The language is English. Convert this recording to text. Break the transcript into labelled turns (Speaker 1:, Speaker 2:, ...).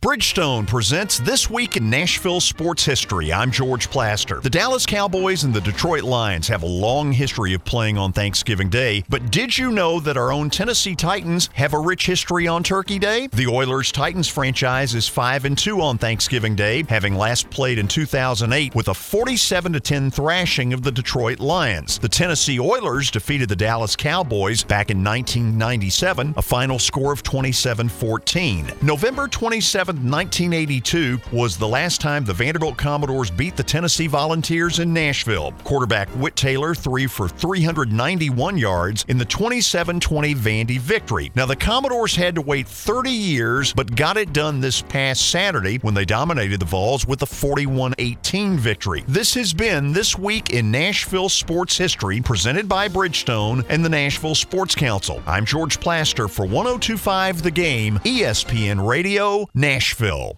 Speaker 1: Bridgestone presents This Week in Nashville Sports History. I'm George Plaster. The Dallas Cowboys and the Detroit Lions have a long history of playing on Thanksgiving Day, but did you know that our own Tennessee Titans have a rich history on Turkey Day? The Oilers Titans franchise is 5 and 2 on Thanksgiving Day, having last played in 2008 with a 47 10 thrashing of the Detroit Lions. The Tennessee Oilers defeated the Dallas Cowboys back in 1997, a final score of 27-14. November 27 1982 was the last time the Vanderbilt Commodores beat the Tennessee Volunteers in Nashville. Quarterback Whit Taylor three for 391 yards in the 27-20 Vandy victory. Now the Commodores had to wait 30 years, but got it done this past Saturday when they dominated the Vols with a 41-18 victory. This has been this week in Nashville sports history, presented by Bridgestone and the Nashville Sports Council. I'm George Plaster for 1025 The Game, ESPN Radio, Nashville.